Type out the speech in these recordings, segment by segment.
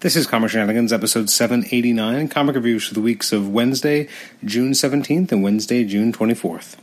This is Comic Shenanigans, episode 789, comic reviews for the weeks of Wednesday, June 17th and Wednesday, June 24th.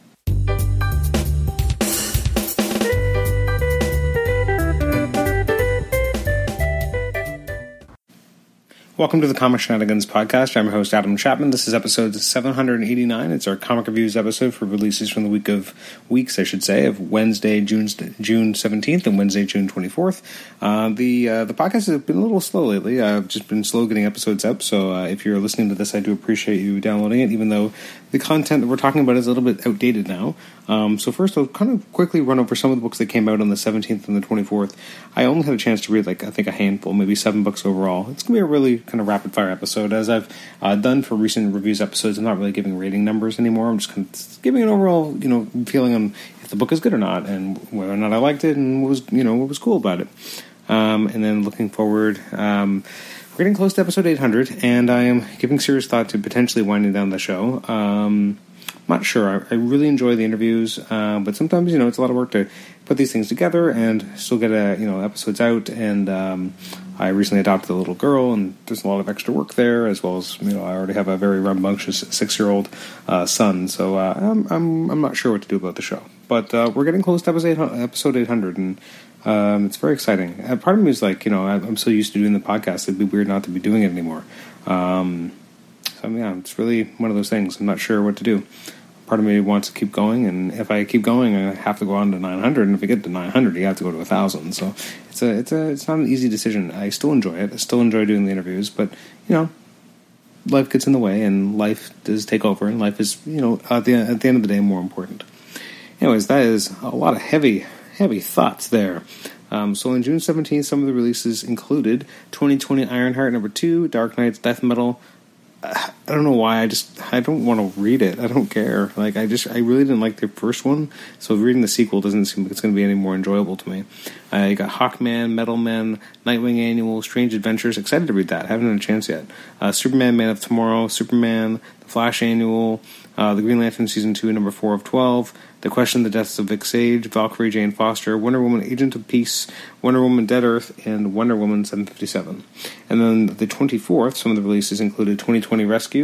Welcome to the Comic Shenanigans podcast. I'm your host, Adam Chapman. This is episode 789. It's our comic reviews episode for releases from the week of weeks, I should say, of Wednesday, June June 17th and Wednesday, June 24th. Uh, the uh, the podcast has been a little slow lately. I've just been slow getting episodes up. So uh, if you're listening to this, I do appreciate you downloading it, even though the content that we're talking about is a little bit outdated now. Um, so first, I'll kind of quickly run over some of the books that came out on the 17th and the 24th. I only had a chance to read like I think a handful, maybe seven books overall. It's gonna be a really kind of rapid fire episode, as I've uh, done for recent reviews episodes. I'm not really giving rating numbers anymore. I'm just kind of giving an overall, you know, feeling on if the book is good or not, and whether or not I liked it, and what was you know what was cool about it. Um, and then looking forward. Um, we're getting close to episode 800, and I am giving serious thought to potentially winding down the show. Um, I'm not sure. I, I, really enjoy the interviews, uh, but sometimes you know it's a lot of work to put these things together and still get a, you know episodes out. And um, I recently adopted a little girl, and there's a lot of extra work there, as well as you know I already have a very rambunctious six year old uh, son, so uh, I'm, I'm I'm not sure what to do about the show. But uh, we're getting close to episode 800, and um, it's very exciting. Uh, part of me is like, you know, I'm so used to doing the podcast, it'd be weird not to be doing it anymore. Um, so yeah, it's really one of those things. I'm not sure what to do. Part of me wants to keep going, and if I keep going, I have to go on to 900. And if I get to 900, you have to go to 1,000. So it's a, it's a, it's not an easy decision. I still enjoy it. I still enjoy doing the interviews, but you know, life gets in the way, and life does take over, and life is, you know, at the at the end of the day, more important. Anyways, that is a lot of heavy heavy thoughts there. Um, so on June 17th, some of the releases included 2020 Ironheart number 2, Dark Nights Death Metal. Uh, I don't know why, I just, I don't want to read it. I don't care. Like, I just, I really didn't like the first one, so reading the sequel doesn't seem like it's going to be any more enjoyable to me. I got Hawkman, Metal Man, Nightwing Annual, Strange Adventures. Excited to read that. I haven't had a chance yet. Uh, Superman, Man of Tomorrow, Superman, The Flash Annual, uh, The Green Lantern Season 2, number 4 of 12, The Question, The Deaths of Vic Sage, Valkyrie Jane Foster, Wonder Woman Agent of Peace, Wonder Woman Dead Earth, and Wonder Woman 757. And then the 24th, some of the releases included 2020 Rescue,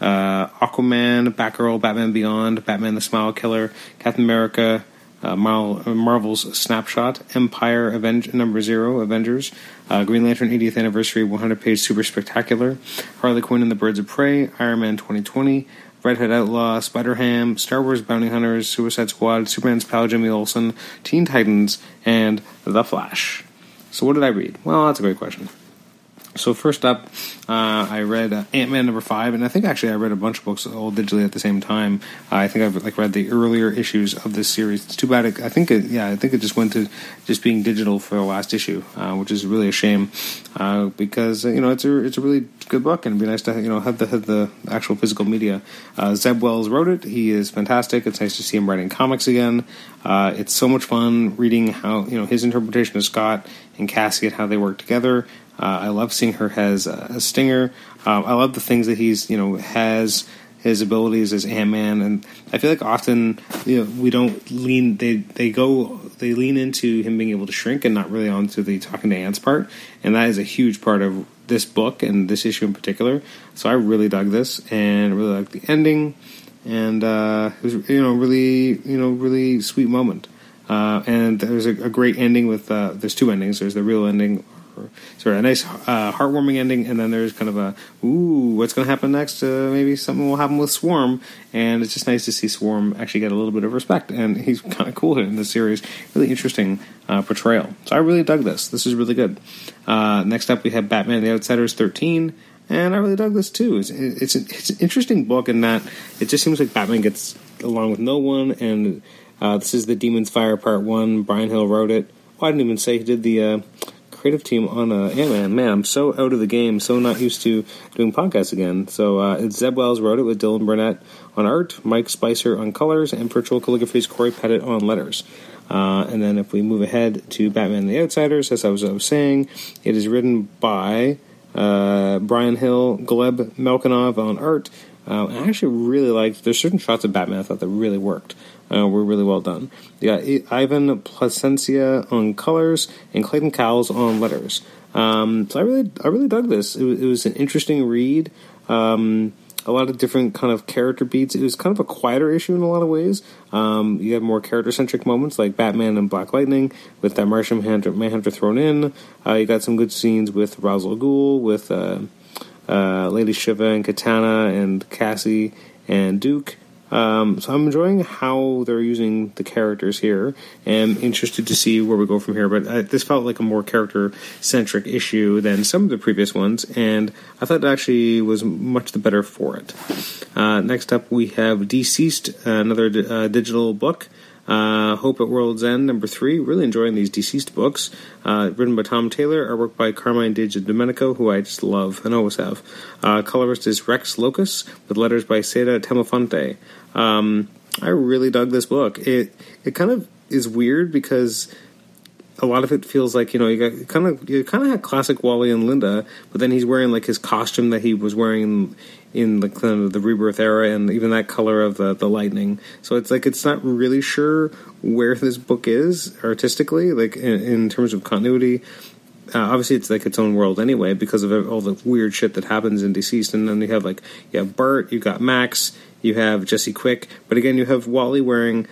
uh, Aquaman, Batgirl, Batman Beyond, Batman the Smile Killer, Captain America, uh, Marvel's Snapshot, Empyre Avenge- Number Zero, Avengers, uh, Green Lantern 80th Anniversary 100 page Super Spectacular, Harley Quinn and the Birds of Prey, Iron Man 2020, Red Hood Outlaw, Spider Ham, Star Wars Bounty Hunters, Suicide Squad, Superman's pal Jimmy Olsen, Teen Titans, and The Flash. So, what did I read? Well, that's a great question. So first up, uh, I read uh, Ant Man number five, and I think actually I read a bunch of books all digitally at the same time. Uh, I think I've like read the earlier issues of this series. It's too bad. It, I think it, yeah, I think it just went to just being digital for the last issue, uh, which is really a shame uh, because uh, you know it's a it's a really good book, and it'd be nice to you know have the have the actual physical media. Zeb Wells wrote it. He is fantastic. It's nice to see him writing comics again. it's so much fun reading how you know his interpretation of Scott and Cassie and how they work together. Uh, I love seeing her as a, stinger. Uh, I love the things that he's you know has his abilities as Ant Man, and I feel like often you know we don't lean they they go they lean into him being able to shrink and not really onto the talking to ants part, and that is a huge part of this book and this issue in particular. So I really dug this and really liked the ending, and uh, it was you know really you know really sweet moment. Uh, and there's a, a, great ending with uh, there's two endings. There's the real ending sort of a nice uh, heartwarming ending, and then there's kind of a ooh, what's going to happen next? Uh, maybe something will happen with Swarm, and it's just nice to see Swarm actually get a little bit of respect, and he's kind of cool in this series. Really interesting uh, portrayal. So I really dug this. This is really good. Uh, next up, we have Batman: The Outsiders 13. And I really dug this too. It's, it's, it's an interesting book in that it just seems like Batman gets along with no one, and uh, this is the Demon's Fire Part One. Bryan Hill wrote it. Well, I didn't even say he did the uh, creative team on uh, Ant Man. Man, I'm so out of the game, so not used to doing podcasts again. So uh, Zeb Wells wrote it with Dylan Burnett on art, Mike Spicer on colors, and Virtual Calligraphy's Corey Pettit on letters. Uh, and then if we move ahead to Batman and the Outsiders, as I was, I was saying, it is written by uh, Bryan Hill, Gleb Melnikov on art, Uh, I actually really liked. There's certain shots of Batman I thought that really worked. Uh, were really well done. Yeah, Ivan Plascencia on colors and Clayton Cowles on letters. Um, so I really, I really dug this. It, it was an interesting read. Um, a lot of different kind of character beats. It was kind of a quieter issue in a lot of ways. Um, you had more character centric moments like Batman and Black Lightning with that Martian Manhunter, Manhunter thrown in. Uh, you got some good scenes with Ra's al Ghul, with uh, uh, Lady Shiva and Katana and Cassie and Duke. Um, so I'm enjoying how they're using the characters here, and interested to see where we go from here. But this felt like a more character centric issue than some of the previous ones, and I thought it actually was much the better for it. Uh, next up, we have DCeased, another uh, digital book. Uh, Hope at World's End, number three. Really enjoying these DCeased books. Uh, written by Tom Taylor, artwork by Carmine Di Domenico, who I just love and always have. Uh, colorist is Rex Lokus, with letters by Saida Temofonte. Um, I really dug this book. It it kind of is weird because a lot of it feels like you know you got kind of you kind of had classic Wally and Linda, but then he's wearing like his costume that he was wearing in the kind of the rebirth era, and even that color of the the lightning. So it's like it's not really sure where this book is artistically, like in, in terms of continuity. Uh, obviously, it's like its own world anyway because of all the weird shit that happens in DCeased, and then you have like you have Bart, you got Max, you have Jesse Quick, but again, you have Wally wearing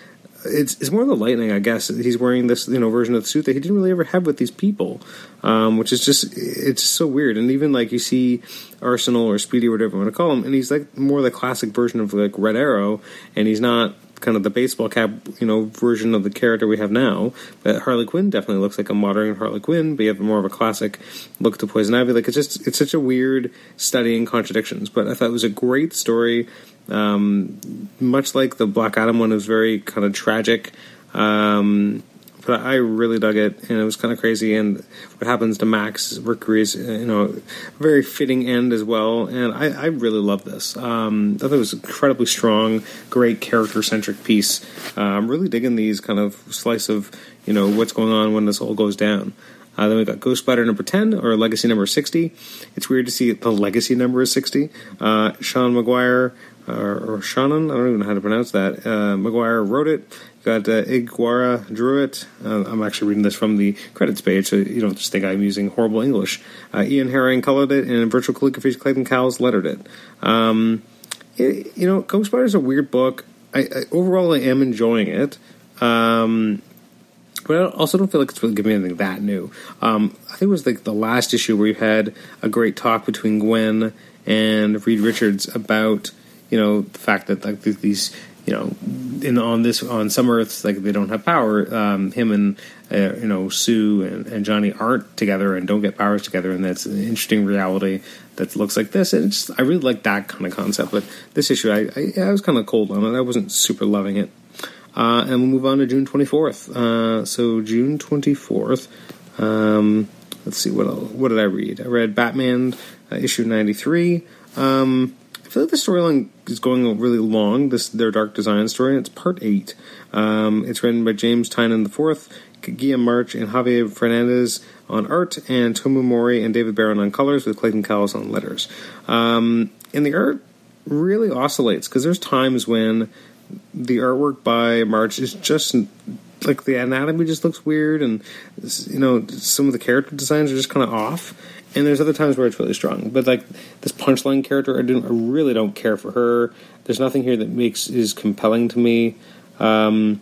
it's it's more the lightning, I guess. He's wearing this you know version of the suit that he didn't really ever have with these people, um, which is just it's so weird. And even like you see Arsenal or Speedy, or whatever you want to call him, and he's like more the classic version of like Red Arrow, and he's not kind of the baseball cap, you know, version of the character we have now. But Harley Quinn definitely looks like a modern Harley Quinn, but you have more of a classic look to Poison Ivy. Like it's just it's such a weird studying contradictions. But I thought it was a great story. Um, much like the Black Adam one, is very kind of tragic. Um, but I really dug it, and it was kind of crazy. And what happens to Max Mercury's, you know, very fitting end as well. And I, I really love this. Um, I thought it was incredibly strong, great character centric piece. Uh, I'm really digging these kind of slice of you know what's going on when this all goes down. Uh, then we've got Ghost Spider number 10, or Legacy number 60. It's weird to see the Legacy number is 60. Uh, Sean McGuire or, or Shannon, I don't even know how to pronounce that. Uh, McGuire wrote it. Got uh, Ig Guara drew it. Uh, I'm actually reading this from the credits page, so you don't just think I'm using horrible English. Uh, Ian Herring colored it, and Virtual Calligraphy Clayton Cowles lettered it. Um, it you know, Ghost Spider is a weird book. I, I, overall, I am enjoying it. Um, but I also don't feel like it's really giving me anything that new. Um, I think it was like the last issue where you had a great talk between Gwen and Reed Richards about you know the fact that like these you know in on this on some earths like they don't have power. Um, him and uh, you know sue and, and, johnny aren't together and don't get powers together and that's an interesting reality that looks like this. And i really like that kind of concept but this issue i, I, I was kind of cold on it. I wasn't super loving it uh, and we'll move on to june 24th uh, so june 24th um, let's see what what did i read i read batman uh, issue 93 um, feel like the storyline is going really long. This their Dark Design story. It's part eight. Um, it's written by James Tynion IV, Guillem March, and Javier Fernandez on art, and Tomeu Morey and David Baron on colors, with Clayton Cowles on letters. Um, and the art really oscillates because there's times when the artwork by March is just like the anatomy just looks weird, and you know some of the character designs are just kind of off and there's other times where it's really strong. But like this punchline character, I, I really don't care for her. There's nothing here that makes is compelling to me. Um,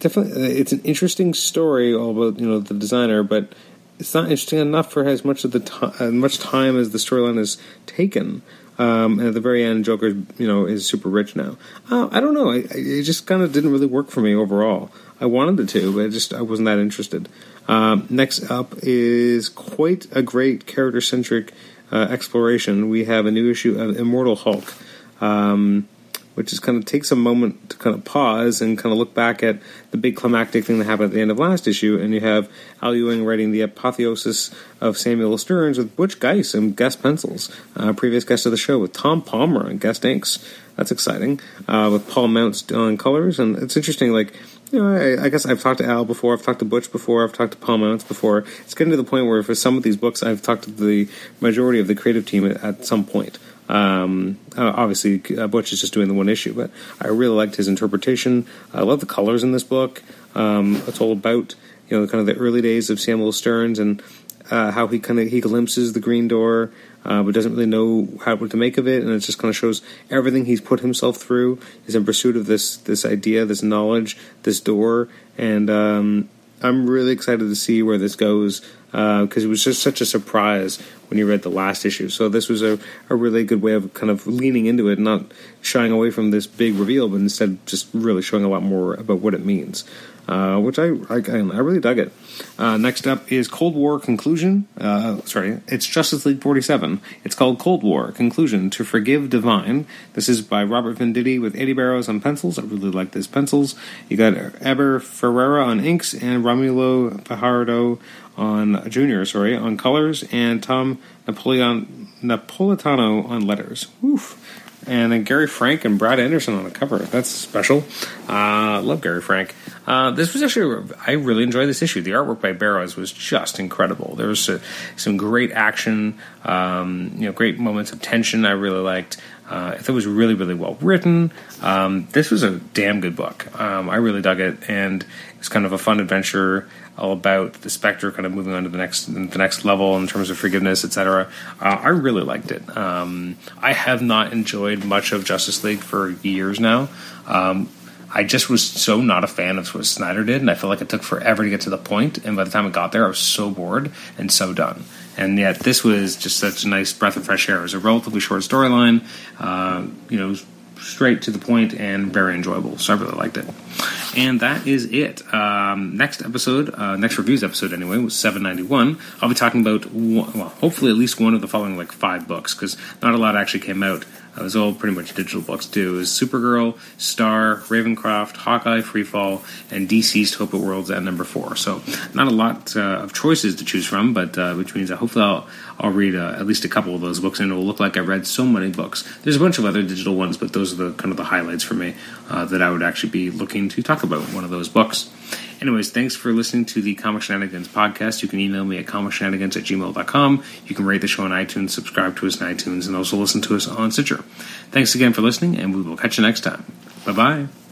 definitely, it's an interesting story all about you know the designer, but it's not interesting enough for as much of the much time as the storyline has taken. Um, and at the very end, Joker, you know, is super rich now. Uh, I don't know. I, I, it just kind of didn't really work for me overall. I wanted it to, but I just I wasn't that interested. Um, next up is quite a great character centric uh, exploration. We have a new issue of Immortal Hulk, um, which is kind of takes a moment to kind of pause and kind of look back at the big climactic thing that happened at the end of last issue. And you have Al Ewing writing the apotheosis of Samuel Stearns with Butch Guice and guest pencils, uh, previous guest of the show with Tom Palmer and guest inks. That's exciting. Uh, with Paul Mounts on colors, and it's interesting. Like you know, I, I, guess I've talked to Al before, I've talked to Butch before, I've talked to Paul Mounts before. It's getting to the point where for some of these books, I've talked to the majority of the creative team at, at some point. Um, uh, obviously, uh, Butch is just doing the one issue, but I really liked his interpretation. I love the colors in this book. Um, it's all about you know kind of the early days of Samuel Stearns and uh, how he kind of he glimpses the Green Door, uh, but doesn't really know how what to make of it, and it just kind of shows everything he's put himself through. He's in pursuit of this this idea, this knowledge, this door, and um, I'm really excited to see where this goes because uh, it was just such a surprise when you read the last issue. So this was a, a really good way of kind of leaning into it, not shying away from this big reveal, but instead just really showing a lot more about what it means uh, which I, I, I really dug it. Uh, next up is Cold War Conclusion. Uh, sorry, it's Justice League 47. It's called Cold War Conclusion to Forgive Divine. This is by Robert Venditti with Eddy Barrows on pencils. I really like these pencils. You got Eber Ferreira on inks and Romulo Fajardo on Junior, sorry, on colors, and Tom Napoleon Napolitano on letters. Oof and then Gary Frank and Brad Anderson on the cover. That's special. Uh, love Gary Frank. Uh, this was actually I really enjoyed this issue. The artwork by Barrows was just incredible. There was uh, some great action, um, you know, great moments of tension. I really liked. Uh, I thought it was really, really well written. Um, this was a damn good book. Um, I really dug it, and it's kind of a fun adventure all about the Spectre kind of moving on to the next the next level in terms of forgiveness, etc. Uh, I really liked it. Um, I have not enjoyed much of Justice League for years now. I just was so not a fan of what Snyder did, and I feel like it took forever to get to the point. And by the time it got there, I was so bored and so done. And yet, this was just such a nice breath of fresh air. It was a relatively short storyline, uh, you know, straight to the point and very enjoyable. So I really liked it. And that is it. Um, next episode, uh, next reviews episode anyway, was 791. I'll be talking about, one, well, hopefully at least one of the following like five books, because not a lot actually came out. Uh, it was all pretty much digital books too. It was Supergirl, Star, Ravencroft, Hawkeye, Freefall, and DC's Hope It Worlds at number four. So not a lot uh, of choices to choose from, but uh, which means that hopefully I'll, I'll read uh, at least a couple of those books, and it will look like I read so many books. There's a bunch of other digital ones, but those are the kind of the highlights for me uh, that I would actually be looking to talk about one of those books. Anyways, thanks for listening to the Comic Shenanigans podcast. You can email me at comicshenanigans at gmail.com. You can rate the show on iTunes, subscribe to us on iTunes, and also listen to us on Stitcher. Thanks again for listening, and we will catch you next time. Bye bye.